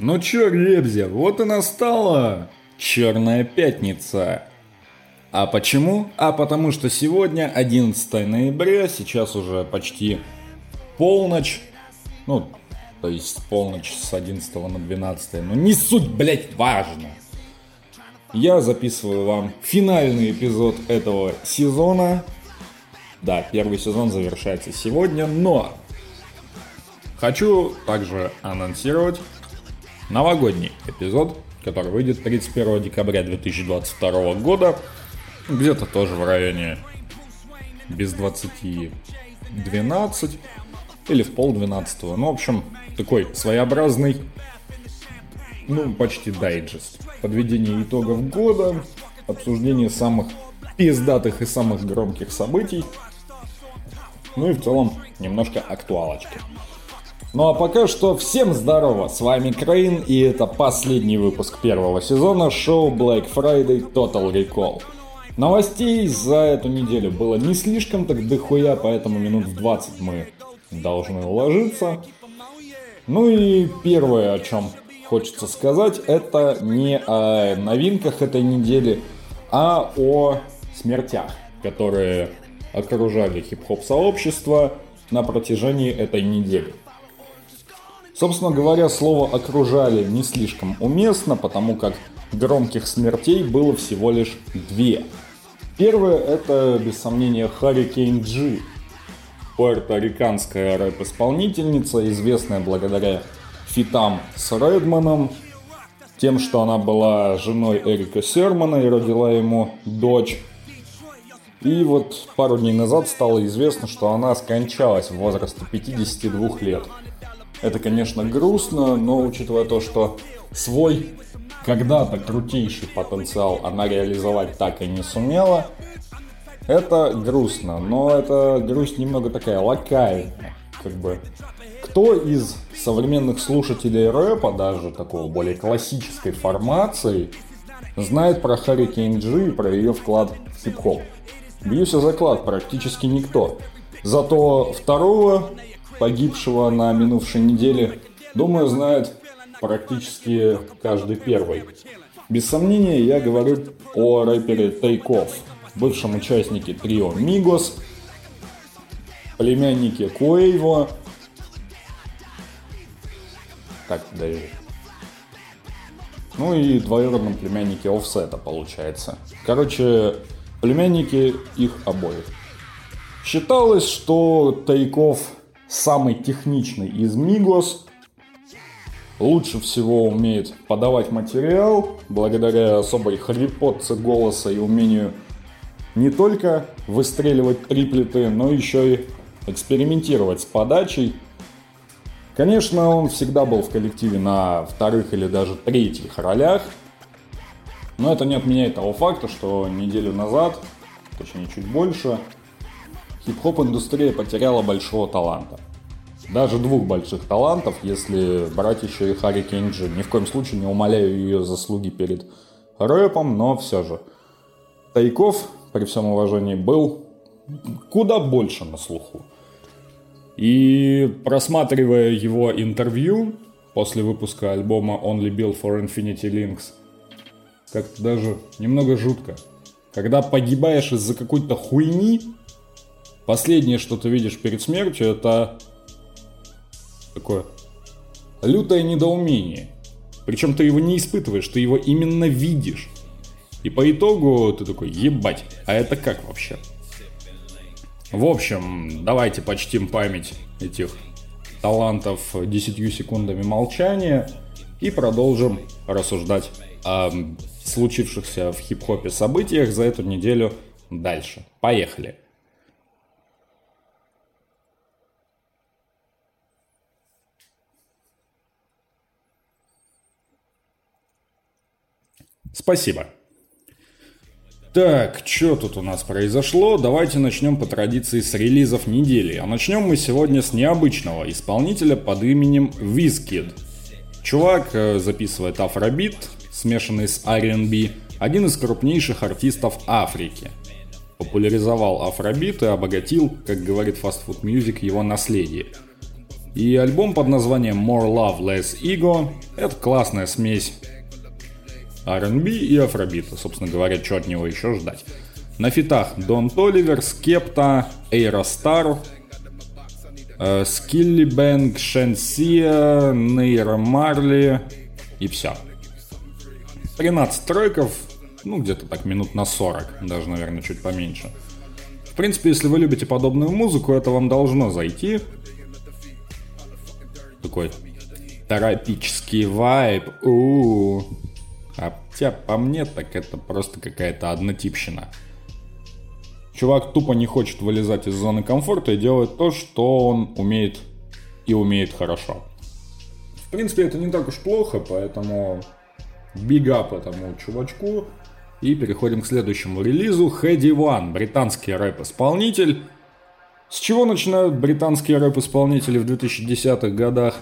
Ну чё, Ребзя, вот и настала Черная Пятница. А почему? А потому что сегодня 11 ноября, сейчас уже почти полночь. Ну, то есть полночь с 11 на 12. Но не суть, блять, важно. Я записываю вам финальный эпизод этого сезона. Да, первый сезон завершается сегодня, но хочу также анонсировать новогодний эпизод, который выйдет 31 декабря 2022 года. Где-то тоже в районе без 20 12 или в пол 12. Ну, в общем, такой своеобразный, ну, почти дайджест. Подведение итогов года, обсуждение самых пиздатых и самых громких событий. Ну и в целом немножко актуалочки. Ну а пока что всем здорово, с вами Крейн и это последний выпуск первого сезона шоу Black Friday Total Recall. Новостей за эту неделю было не слишком так дохуя, поэтому минут в 20 мы должны уложиться. Ну и первое, о чем хочется сказать, это не о новинках этой недели, а о смертях, которые окружали хип-хоп сообщество на протяжении этой недели. Собственно говоря, слово «окружали» не слишком уместно, потому как громких смертей было всего лишь две. Первое – это, без сомнения, Hurricane G, пуэрториканская рэп-исполнительница, известная благодаря фитам с Редманом, тем, что она была женой Эрика Сермана и родила ему дочь. И вот пару дней назад стало известно, что она скончалась в возрасте 52 лет. Это, конечно, грустно, но учитывая то, что свой когда-то крутейший потенциал она реализовать так и не сумела, это грустно, но это грусть немного такая локальная. Как бы, кто из современных слушателей рэпа, даже такого более классической формации, знает про Hurricane G и про ее вклад в хип-хоп? Бьюсь о заклад, практически никто. Зато второго погибшего на минувшей неделе, думаю, знает практически каждый первый. Без сомнения, я говорю о рэпере Тейков, бывшем участнике трио Мигос, племяннике Куэйво. Так, подожди. Ну и двоюродном племяннике Офсета, получается. Короче, племянники их обоих. Считалось, что Тайков самый техничный из Мигос. Лучше всего умеет подавать материал, благодаря особой хрипотце голоса и умению не только выстреливать триплеты, но еще и экспериментировать с подачей. Конечно, он всегда был в коллективе на вторых или даже третьих ролях, но это не отменяет того факта, что неделю назад, точнее чуть больше, хип-хоп индустрия потеряла большого таланта. Даже двух больших талантов, если брать еще и Хари Кенджи. Ни в коем случае не умоляю ее заслуги перед рэпом, но все же. Тайков, при всем уважении, был куда больше на слуху. И просматривая его интервью после выпуска альбома Only Built for Infinity Links, как-то даже немного жутко. Когда погибаешь из-за какой-то хуйни, Последнее, что ты видишь перед смертью, это такое лютое недоумение. Причем ты его не испытываешь, ты его именно видишь. И по итогу ты такой, ебать, а это как вообще? В общем, давайте почтим память этих талантов 10 секундами молчания и продолжим рассуждать о случившихся в хип-хопе событиях за эту неделю дальше. Поехали! Спасибо. Так, что тут у нас произошло? Давайте начнем по традиции с релизов недели. А начнем мы сегодня с необычного исполнителя под именем Wizkid. Чувак э, записывает афробит, смешанный с R&B, один из крупнейших артистов Африки. Популяризовал афробит и обогатил, как говорит Fast Food Music, его наследие. И альбом под названием More Love, Less Ego – это классная смесь R&B и афробита. Собственно говоря, что от него еще ждать. На фитах Дон Толивер, Скепта, Эйра Стар, Скилли Бэнк, Шенсия, Нейра Марли и все. 13 треков, ну где-то так минут на 40, даже, наверное, чуть поменьше. В принципе, если вы любите подобную музыку, это вам должно зайти. Такой тропический вайб. У-у-у. А хотя по мне так это просто какая-то однотипщина. Чувак тупо не хочет вылезать из зоны комфорта и делает то, что он умеет и умеет хорошо. В принципе, это не так уж плохо, поэтому up этому чувачку. И переходим к следующему релизу. Хэдди One, британский рэп-исполнитель. С чего начинают британские рэп-исполнители в 2010-х годах?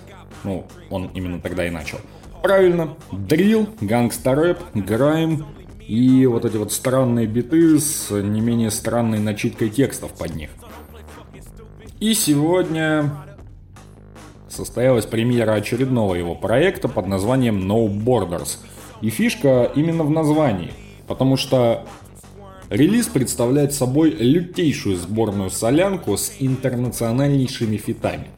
Ну, он именно тогда и начал. Правильно, дрил, гангстер-рэп, грайм и вот эти вот странные биты с не менее странной начиткой текстов под них. И сегодня состоялась премьера очередного его проекта под названием No Borders. И фишка именно в названии, потому что релиз представляет собой лютейшую сборную солянку с интернациональнейшими фитами –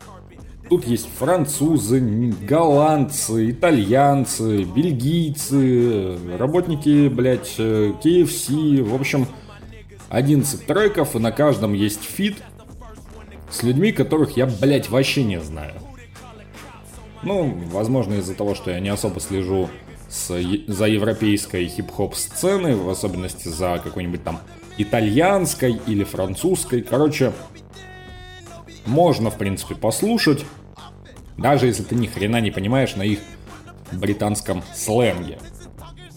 Тут есть французы, голландцы, итальянцы, бельгийцы, работники, блядь, KFC. В общем, 11 треков, и на каждом есть фит с людьми, которых я, блядь, вообще не знаю. Ну, возможно, из-за того, что я не особо слежу с, за европейской хип-хоп сценой, в особенности за какой-нибудь там итальянской или французской. Короче, можно, в принципе, послушать, даже если ты ни хрена не понимаешь на их британском сленге.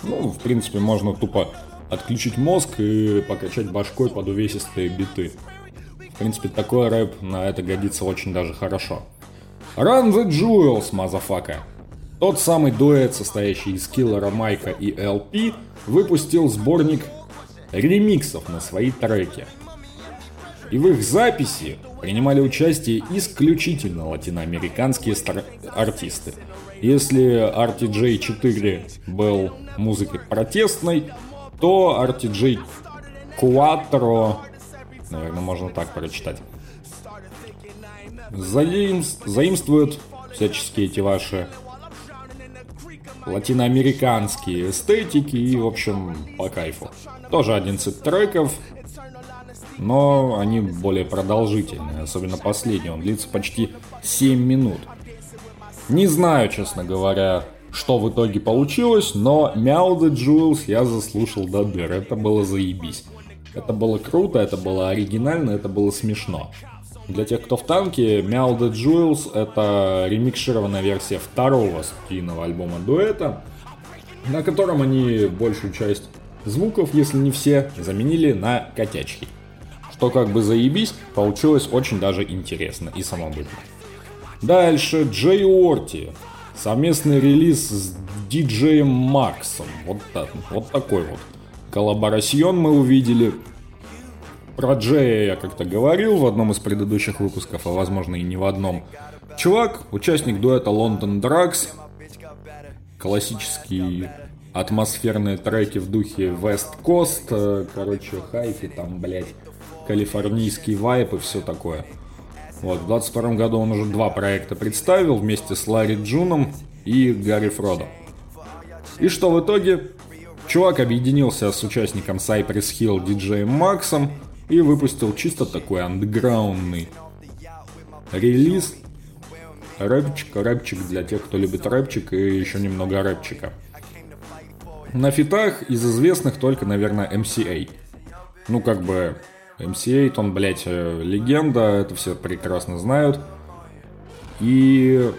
Ну, в принципе, можно тупо отключить мозг и покачать башкой под увесистые биты. В принципе, такой рэп на это годится очень даже хорошо. Run the Jewels, motherfucker. Тот самый дуэт, состоящий из Киллера Майка и El-P, выпустил сборник ремиксов на свои треки – и в их записи принимали участие исключительно латиноамериканские стар- артисты. Если RTJ4 был музыкой протестной, то RTJ Cuatro, наверное, можно так прочитать, заим... заимствует всяческие эти ваши латиноамериканские эстетики и, в общем, по кайфу. Тоже 11 треков, но они более продолжительные, особенно последний, он длится почти 7 минут. Не знаю, честно говоря, что в итоге получилось, но Meow the Jewels я заслушал до дыр, это было заебись. Это было круто, это было оригинально, это было смешно. Для тех, кто в танке, Meow the Jewels это ремикшированная версия второго студийного альбома дуэта, на котором они большую часть звуков, если не все, заменили на котячки что как бы заебись, получилось очень даже интересно и самобытно. Дальше Джей Орти. Совместный релиз с диджеем Максом. Вот, так, вот такой вот. Коллаборасьон мы увидели. Про Джея я как-то говорил в одном из предыдущих выпусков, а возможно и не в одном. Чувак, участник дуэта London Drugs. Классические атмосферные треки в духе West Coast. Э, короче, хайфи там, блять калифорнийский вайп и все такое. Вот, в 22 году он уже два проекта представил вместе с Ларри Джуном и Гарри Фродо. И что в итоге? Чувак объединился с участником Cypress Hill диджеем Максом и выпустил чисто такой андеграундный релиз. Рэпчик, рэпчик для тех, кто любит рэпчик и еще немного рэпчика. На фитах из известных только, наверное, MCA. Ну, как бы MC8, он, блядь, э, легенда, это все прекрасно знают. И...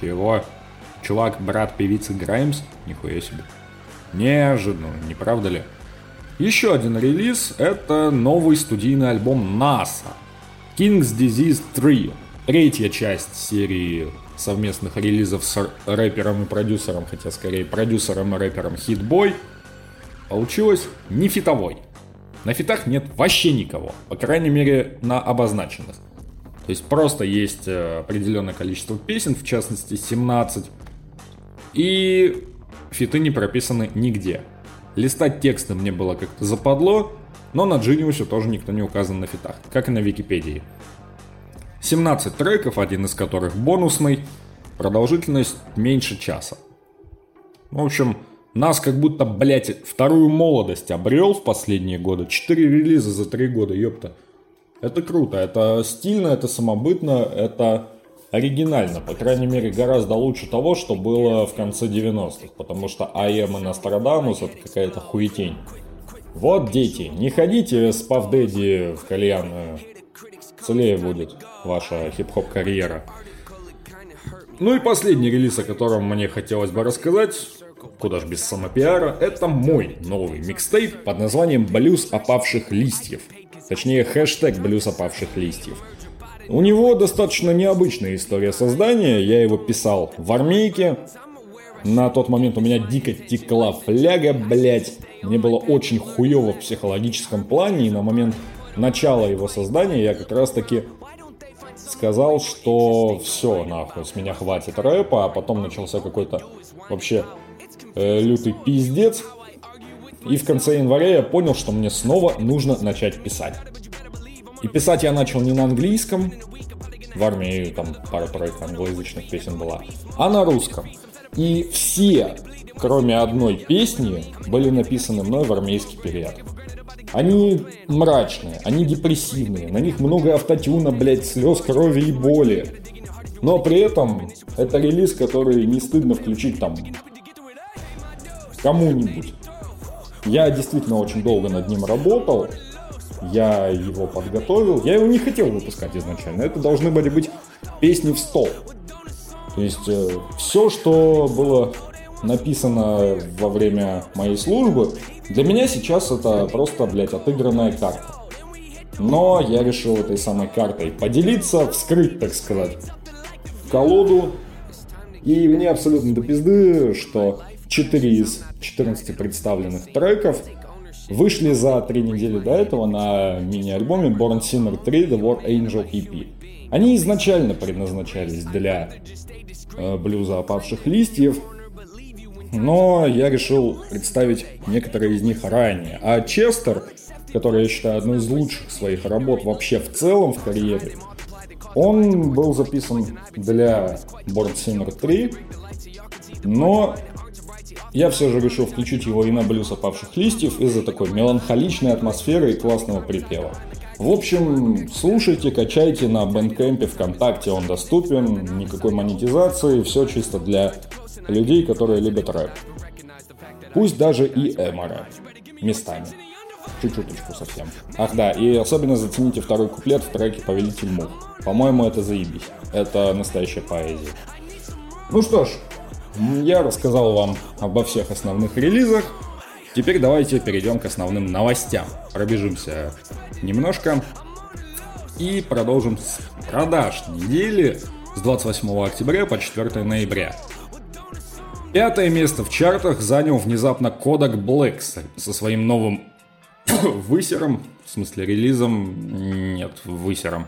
Чего? Чувак, брат певицы Граймс? Нихуя себе. Неожиданно, не правда ли? Еще один релиз – это новый студийный альбом NASA. King's Disease 3. Третья часть серии совместных релизов с рэпером и продюсером, хотя скорее продюсером и рэпером Hitboy, получилась не фитовой – на фитах нет вообще никого, по крайней мере на обозначенных. То есть просто есть э, определенное количество песен, в частности 17, и фиты не прописаны нигде. Листать тексты мне было как-то западло, но на Genius тоже никто не указан на фитах, как и на Википедии. 17 треков, один из которых бонусный, продолжительность меньше часа. В общем, нас как будто, блядь, вторую молодость обрел в последние годы. Четыре релиза за три года, ёпта. Это круто, это стильно, это самобытно, это оригинально. По крайней мере, гораздо лучше того, что было в конце 90-х. Потому что АМ и Нострадамус это какая-то хуетень. Вот, дети, не ходите с Павдеди в кальянную. Целее будет ваша хип-хоп карьера. Ну и последний релиз, о котором мне хотелось бы рассказать, куда ж без самопиара, это мой новый микстейп под названием «Блюз опавших листьев». Точнее, хэштег «Блюз опавших листьев». У него достаточно необычная история создания. Я его писал в армейке. На тот момент у меня дико текла фляга, блять. Мне было очень хуево в психологическом плане. И на момент начала его создания я как раз таки сказал, что все, нахуй, с меня хватит рэпа, а потом начался какой-то вообще э, лютый пиздец. И в конце января я понял, что мне снова нужно начать писать. И писать я начал не на английском, в армии там пара-тройка англоязычных песен была, а на русском. И все, кроме одной песни, были написаны мной в армейский период. Они мрачные, они депрессивные, на них много автотюна, блядь, слез, крови и боли. Но при этом это релиз, который не стыдно включить там кому-нибудь. Я действительно очень долго над ним работал, я его подготовил. Я его не хотел выпускать изначально. Это должны были быть песни в стол. То есть э, все, что было написано во время моей службы, для меня сейчас это просто, блядь, отыгранная карта. Но я решил этой самой картой поделиться, вскрыть, так сказать, колоду. И мне абсолютно до пизды, что 4 из 14 представленных треков вышли за три недели до этого на мини-альбоме Born Sinner 3 The War Angel EP. Они изначально предназначались для э, блюза опавших листьев, но я решил представить некоторые из них ранее. А Честер, который я считаю одной из лучших своих работ вообще в целом в карьере, он был записан для Born Sinner 3, но я все же решил включить его и на блюз опавших листьев из-за такой меланхоличной атмосферы и классного припева. В общем, слушайте, качайте на Бендкэмпе, ВКонтакте, он доступен, никакой монетизации, все чисто для людей, которые любят рэп. Пусть даже и эмо местами. Чуть-чуточку совсем. Ах да, и особенно зацените второй куплет в треке «Повелитель мух». По-моему, это заебись. Это настоящая поэзия. Ну что ж, я рассказал вам обо всех основных релизах. Теперь давайте перейдем к основным новостям. Пробежимся немножко и продолжим с продаж недели с 28 октября по 4 ноября. Пятое место в чартах занял внезапно Kodak Black со своим новым высером, в смысле релизом, нет, высером,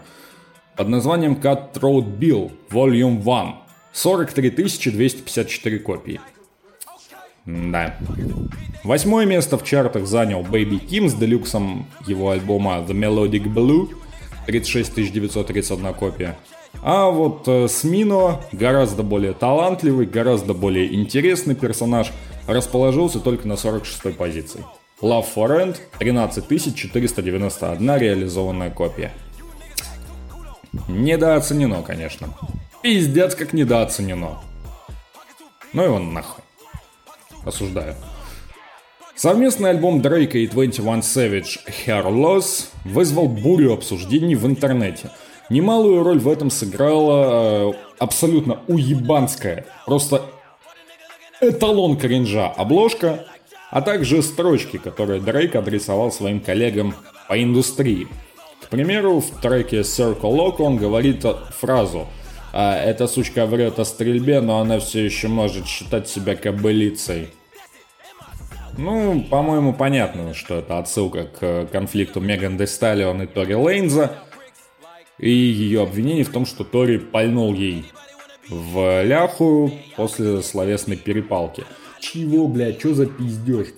под названием Cutthroat Bill Volume 1. 43 254 копии. Да. Восьмое место в чартах занял Baby Kim с делюксом его альбома The Melodic Blue. 36 931 копия. А вот э, Смино, гораздо более талантливый, гораздо более интересный персонаж, расположился только на 46-й позиции. Love for End 13 491 реализованная копия. Недооценено, конечно. Пиздец, как недооценено. Ну и он нахуй. Осуждаю. Совместный альбом Дрейка и 21 Savage Hair Loss вызвал бурю обсуждений в интернете. Немалую роль в этом сыграла э, абсолютно уебанская, просто эталон кринжа обложка, а также строчки, которые Дрейк адресовал своим коллегам по индустрии. К примеру, в треке Circle Lock он говорит фразу – а, эта сучка врет о стрельбе, но она все еще может считать себя кобылицей. Ну, по-моему, понятно, что это отсылка к конфликту Меган Де Сталион и Тори Лейнза. и ее обвинение в том, что Тори пальнул ей в ляху после словесной перепалки. Чего, блядь, что за пиздеж?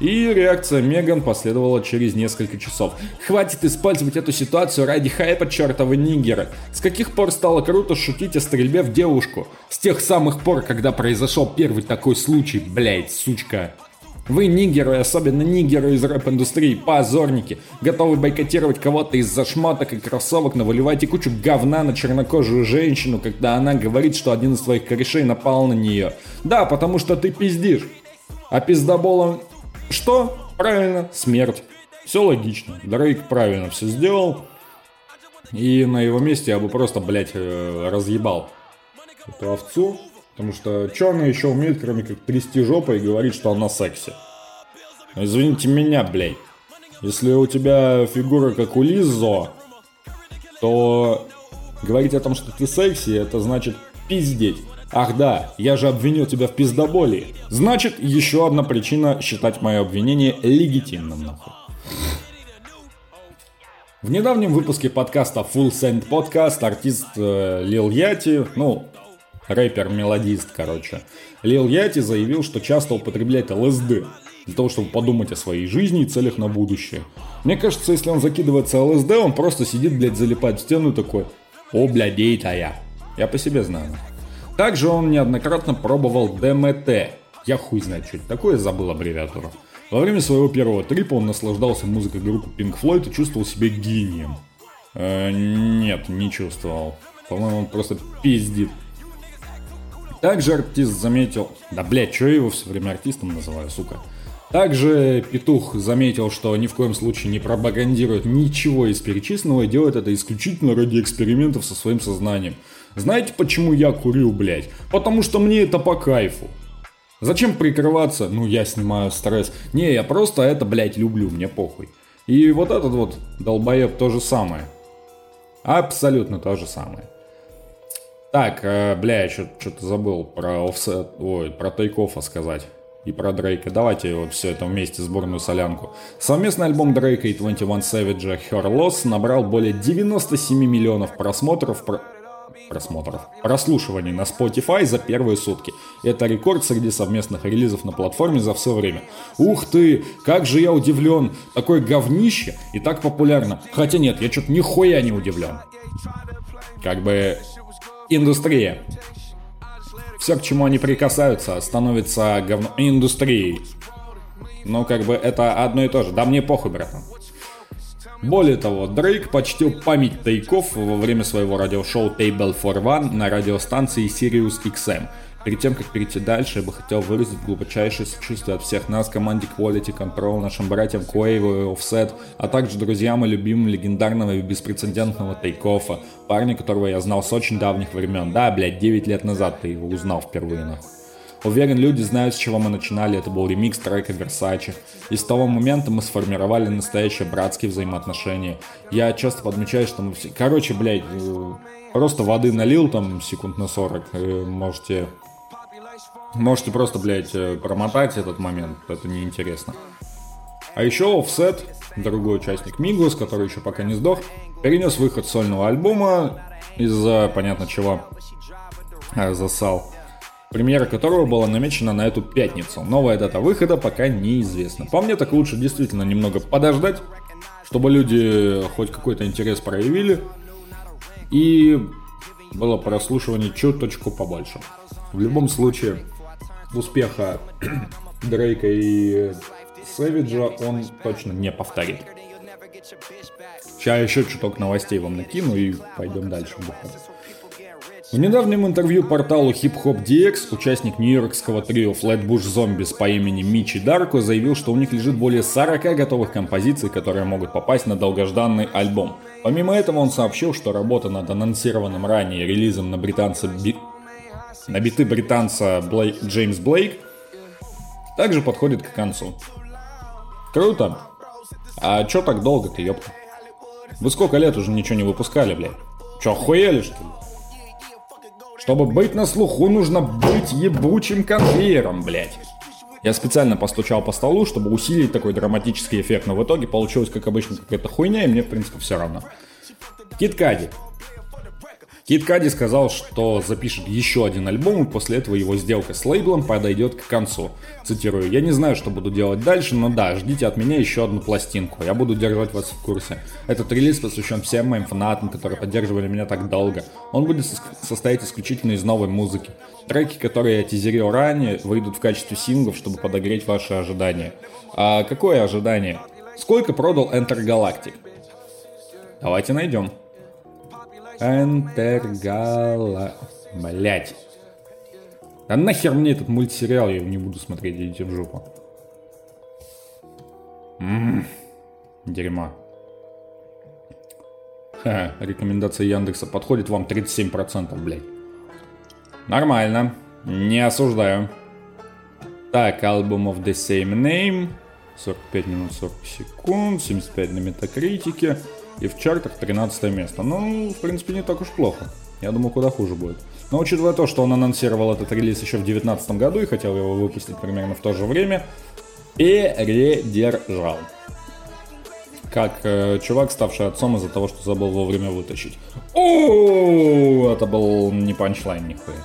И реакция Меган последовала через несколько часов. Хватит использовать эту ситуацию ради хайпа чертова нигера. С каких пор стало круто шутить о стрельбе в девушку? С тех самых пор, когда произошел первый такой случай, блять, сучка. Вы нигеры, особенно нигеры из рэп-индустрии, позорники, готовы бойкотировать кого-то из-за шмоток и кроссовок, но выливаете кучу говна на чернокожую женщину, когда она говорит, что один из твоих корешей напал на нее. Да, потому что ты пиздишь. А пиздоболом что? Правильно, смерть. Все логично. Дрейк правильно все сделал. И на его месте я бы просто, блядь, э, разъебал эту овцу. Потому что она еще умеет, кроме как трясти жопой и говорить, что она секси? Ну, извините меня, блядь. Если у тебя фигура как у Лизо, то говорить о том, что ты секси, это значит пиздеть. Ах да, я же обвинил тебя в пиздоболии. Значит, еще одна причина считать мое обвинение легитимным нахуй. В недавнем выпуске подкаста Full Send Podcast артист э, Лил Яти, ну, рэпер-мелодист, короче, Лил Яти заявил, что часто употребляет ЛСД для того, чтобы подумать о своей жизни и целях на будущее. Мне кажется, если он закидывается ЛСД, он просто сидит, блядь, залипает в стену и такой, о, блядь, я. Я по себе знаю. Также он неоднократно пробовал ДМТ. Я хуй знает, что это такое, забыл аббревиатуру. Во время своего первого трипа он наслаждался музыкой группы Pink Floyd и чувствовал себя гением. Э, нет, не чувствовал. По-моему, он просто пиздит. Также артист заметил... Да, блядь, что я его все время артистом называю, сука? Также Петух заметил, что ни в коем случае не пропагандирует ничего из перечисленного и делает это исключительно ради экспериментов со своим сознанием. Знаете, почему я курю, блядь? Потому что мне это по кайфу. Зачем прикрываться? Ну, я снимаю стресс. Не, я просто это, блядь, люблю, мне похуй. И вот этот вот долбоеб то же самое. Абсолютно то же самое. Так, э, бля, я что-то забыл про офсет, ой, про тейкофа сказать и про Дрейка. Давайте вот все это вместе, сборную солянку. Совместный альбом Дрейка и 21 Savage Her Loss набрал более 97 миллионов просмотров, про... просмотров, прослушиваний на Spotify за первые сутки. Это рекорд среди совместных релизов на платформе за все время. Ух ты, как же я удивлен, такое говнище и так популярно. Хотя нет, я что-то нихуя не удивлен. Как бы индустрия все, к чему они прикасаются, становится говно... индустрией. Ну, как бы это одно и то же. Да мне похуй, братан. Более того, Дрейк почтил память тайков во время своего радиошоу Table for One на радиостанции Sirius XM – Перед тем, как перейти дальше, я бы хотел выразить глубочайшее сочувствие от всех нас, команде Quality Control, нашим братьям Quavo и Offset, а также друзьям и любимым легендарного и беспрецедентного тейкофа, парня, которого я знал с очень давних времен. Да, блядь, 9 лет назад ты его узнал впервые, нахуй. Уверен, люди знают, с чего мы начинали. Это был ремикс трека Versace. И с того момента мы сформировали настоящие братские взаимоотношения. Я часто подмечаю, что мы все... Короче, блядь, э, просто воды налил там секунд на 40. Э, можете Можете просто, блядь, э, промотать этот момент, это неинтересно. А еще Offset, другой участник Мигус, который еще пока не сдох, перенес выход сольного альбома из-за, понятно чего, засал. Премьера которого была намечена на эту пятницу. Новая дата выхода пока неизвестна. По мне так лучше действительно немного подождать, чтобы люди хоть какой-то интерес проявили. И было прослушивание чуточку побольше. В любом случае, успеха Дрейка и Сэвиджа он точно не повторит. Сейчас еще чуток новостей вам накину и пойдем дальше. В недавнем интервью порталу Hip Hop DX участник нью-йоркского трио Flatbush Zombies по имени Мичи Дарко заявил, что у них лежит более 40 готовых композиций, которые могут попасть на долгожданный альбом. Помимо этого он сообщил, что работа над анонсированным ранее релизом на британце Би на биты британца Блейк, Джеймс Блейк также подходит к концу. Круто. А чё так долго-то, ёпта? Вы сколько лет уже ничего не выпускали, блядь? Чё, охуели, что ли? Чтобы быть на слуху, нужно быть ебучим конвейером, блядь. Я специально постучал по столу, чтобы усилить такой драматический эффект, но в итоге получилось, как обычно, какая-то хуйня, и мне, в принципе, все равно. Кит Кади. Кит Кади сказал, что запишет еще один альбом, и после этого его сделка с лейблом подойдет к концу. Цитирую, «Я не знаю, что буду делать дальше, но да, ждите от меня еще одну пластинку. Я буду держать вас в курсе. Этот релиз посвящен всем моим фанатам, которые поддерживали меня так долго. Он будет состоять исключительно из новой музыки. Треки, которые я тизерил ранее, выйдут в качестве синглов, чтобы подогреть ваши ожидания. А какое ожидание? Сколько продал Enter Galactic? Давайте найдем. Энтергала... Блять. Да нахер мне этот мультсериал, я его не буду смотреть, идите в жопу. Ммм, дерьмо. Ха, рекомендация Яндекса подходит вам 37%, блядь. Нормально, не осуждаю. Так, альбом of the same name. 45 минут 40 секунд, 75 на метакритике. И в чартах 13 место. Ну, в принципе, не так уж плохо. Я думаю, куда хуже будет. Но учитывая то, что он анонсировал этот релиз еще в 2019 году и хотел его выпустить примерно в то же время, передержал. Как э, чувак, ставший отцом из-за того, что забыл вовремя вытащить. О, это был не панчлайн нихуя.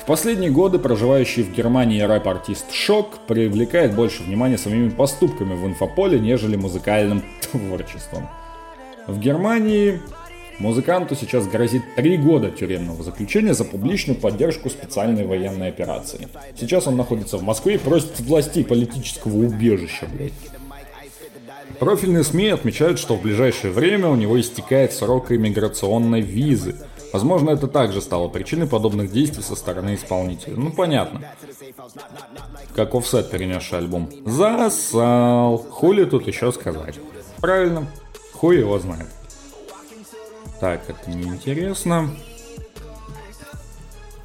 В последние годы проживающий в Германии рэп-артист Шок привлекает больше внимания своими поступками в инфополе, нежели музыкальным творчеством. В Германии музыканту сейчас грозит три года тюремного заключения за публичную поддержку специальной военной операции. Сейчас он находится в Москве и просит властей политического убежища, блядь. Профильные СМИ отмечают, что в ближайшее время у него истекает срок иммиграционной визы. Возможно, это также стало причиной подобных действий со стороны исполнителя. Ну, понятно. Как офсет перенесший альбом. Засал. Хули тут еще сказать. Правильно. Хуй его знает. Так, это неинтересно.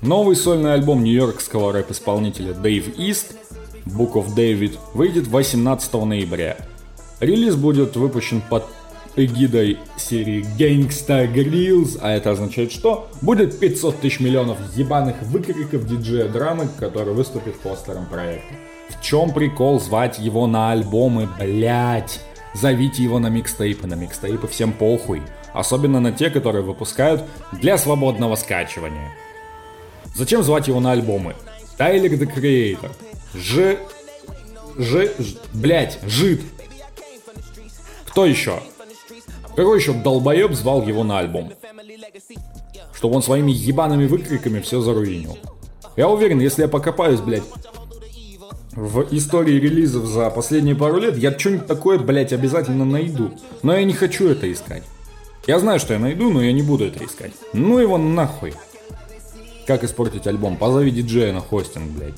Новый сольный альбом нью-йоркского рэп-исполнителя Дэйв Ист Book of David выйдет 18 ноября. Релиз будет выпущен под эгидой серии Gangsta Grills, а это означает что? Будет 500 тысяч миллионов ебаных выкриков диджея драмы, который выступит постером проекта. В чем прикол звать его на альбомы, блять? Зовите его на микстейпы, на микстейпы всем похуй. Особенно на те, которые выпускают для свободного скачивания. Зачем звать его на альбомы? Тайлер the Creator. Ж... Ж... Ж... Блять, жид. Кто еще? Какой еще долбоеб звал его на альбом? Чтобы он своими ебаными выкриками все заруинил. Я уверен, если я покопаюсь, блядь, в истории релизов за последние пару лет я что-нибудь такое, блядь, обязательно найду. Но я не хочу это искать. Я знаю, что я найду, но я не буду это искать. Ну его нахуй. Как испортить альбом? Позови диджея на хостинг, блядь.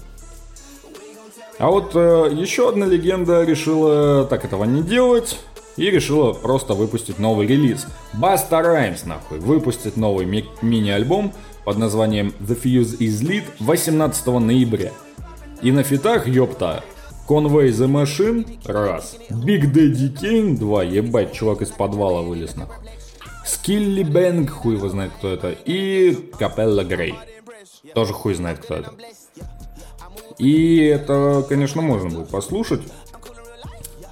А вот э, еще одна легенда решила так этого не делать и решила просто выпустить новый релиз. Баста Раймс, нахуй, выпустит новый ми- мини-альбом под названием The Fuse is Lit 18 ноября. И на фитах, ёпта, Conway the Machine, раз. Big Daddy Kane, два. Ебать, чувак из подвала вылез на. Скилли Бэнг, хуй его знает, кто это. И Капелла Грей. Тоже хуй знает, кто это. И это, конечно, можно будет послушать.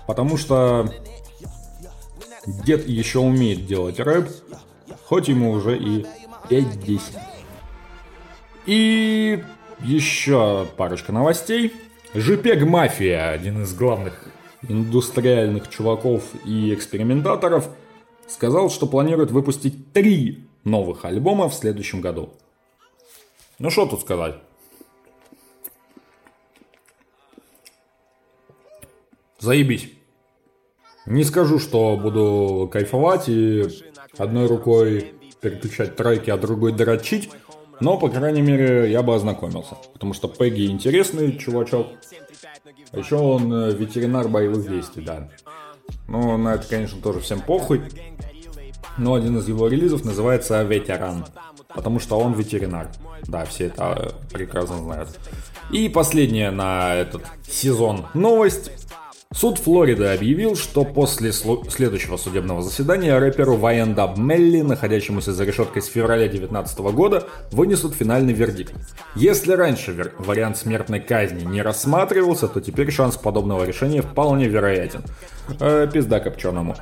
Потому что дед еще умеет делать рэп, хоть ему уже и 5-10. И еще парочка новостей. JPEG Мафия, один из главных индустриальных чуваков и экспериментаторов, сказал, что планирует выпустить три новых альбома в следующем году. Ну что тут сказать? Заебись. Не скажу, что буду кайфовать и одной рукой переключать треки, а другой дрочить, но, по крайней мере, я бы ознакомился. Потому что Пегги интересный чувачок. А еще он э, ветеринар боевых действий, да. Ну, на это, конечно, тоже всем похуй. Но один из его релизов называется «Ветеран». Потому что он ветеринар. Да, все это э, прекрасно знают. И последняя на этот сезон новость. Суд Флориды объявил, что после следующего судебного заседания рэперу Вайендаб Мелли, находящемуся за решеткой с февраля 2019 года, вынесут финальный вердикт. Если раньше вариант смертной казни не рассматривался, то теперь шанс подобного решения вполне вероятен. Э, пизда копченому.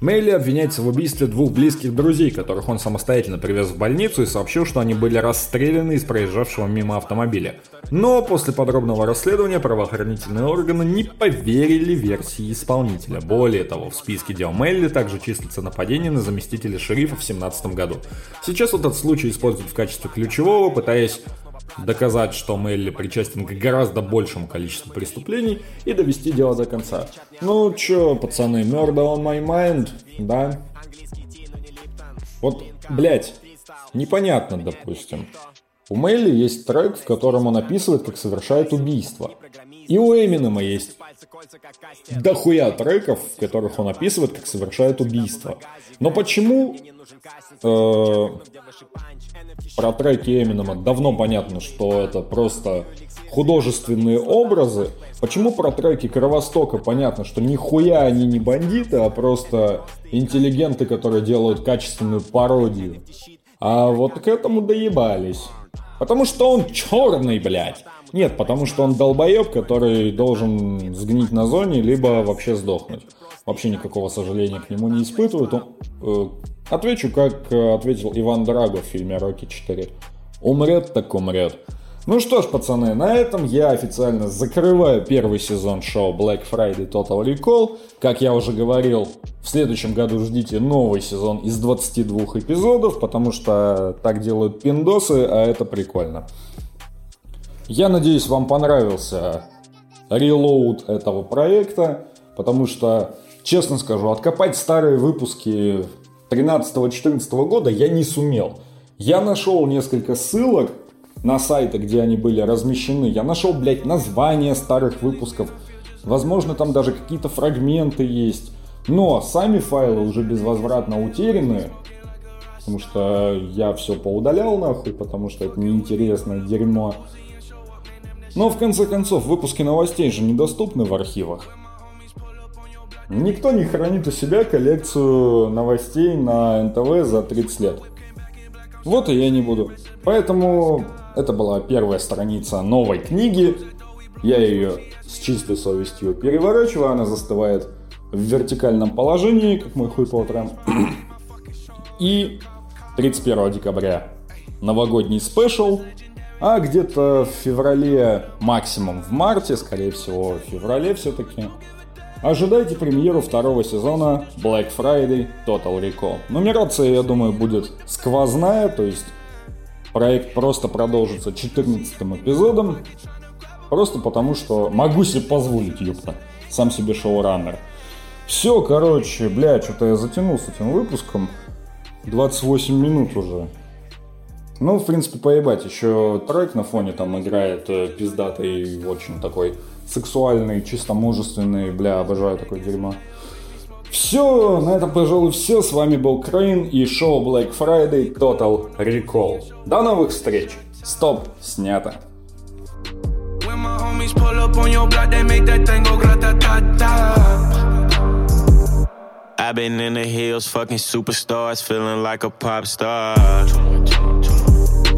Мейли обвиняется в убийстве двух близких друзей, которых он самостоятельно привез в больницу и сообщил, что они были расстреляны из проезжавшего мимо автомобиля. Но после подробного расследования правоохранительные органы не поверили версии исполнителя. Более того, в списке дел Мейли также числится нападение на заместителя шерифа в 2017 году. Сейчас этот случай используют в качестве ключевого, пытаясь доказать, что Мелли причастен к гораздо большему количеству преступлений и довести дело до конца. Ну чё, пацаны, murder on my mind, да? Вот, блять, непонятно, допустим. У Мелли есть трек, в котором он описывает, как совершает убийство. И у Эминема есть дохуя треков, в которых он описывает, как совершает убийство. Но почему э, про треки Эминема давно понятно, что это просто художественные образы. Почему про треки Кровостока понятно, что нихуя они не бандиты, а просто интеллигенты, которые делают качественную пародию. А вот к этому доебались. Потому что он черный, блядь. Нет, потому что он долбоеб, который должен сгнить на зоне, либо вообще сдохнуть. Вообще никакого сожаления к нему не испытывают. Он, э, отвечу, как э, ответил Иван Драго в фильме «Рокки 4». Умрет так умрет. Ну что ж, пацаны, на этом я официально закрываю первый сезон шоу Black Friday Total Recall. Как я уже говорил, в следующем году ждите новый сезон из 22 эпизодов, потому что так делают пиндосы, а это прикольно. Я надеюсь, вам понравился релоуд этого проекта, потому что, честно скажу, откопать старые выпуски 13-14 года я не сумел. Я нашел несколько ссылок, на сайты, где они были размещены. Я нашел, блядь, названия старых выпусков. Возможно, там даже какие-то фрагменты есть. Но сами файлы уже безвозвратно утеряны. Потому что я все поудалял нахуй, потому что это неинтересное дерьмо. Но в конце концов, выпуски новостей же недоступны в архивах. Никто не хранит у себя коллекцию новостей на НТВ за 30 лет. Вот и я не буду. Поэтому это была первая страница новой книги. Я ее с чистой совестью переворачиваю, она застывает в вертикальном положении, как мой хуй по утрам. И 31 декабря новогодний спешл, а где-то в феврале, максимум в марте, скорее всего в феврале все-таки, ожидайте премьеру второго сезона Black Friday Total Recall. Нумерация, я думаю, будет сквозная, то есть Проект просто продолжится 14 эпизодом. Просто потому, что могу себе позволить, ёпта. Сам себе шоураннер. Все, короче, блядь, что-то я затянул с этим выпуском. 28 минут уже. Ну, в принципе, поебать. Еще трек на фоне там играет э, пиздатый, очень такой сексуальный, чисто мужественный. Бля, обожаю такое дерьмо. Все, на этом, пожалуй, все. С вами был Крейн и шоу Black Friday Total Recall. До новых встреч. Стоп, снято. I've been in the hills, fucking superstars, feeling like a pop star.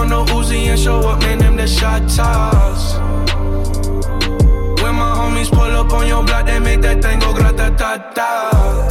on the Uzi and show up, man, them the shot toss. When my homies pull up on your block, they make that thing go grata ta ta.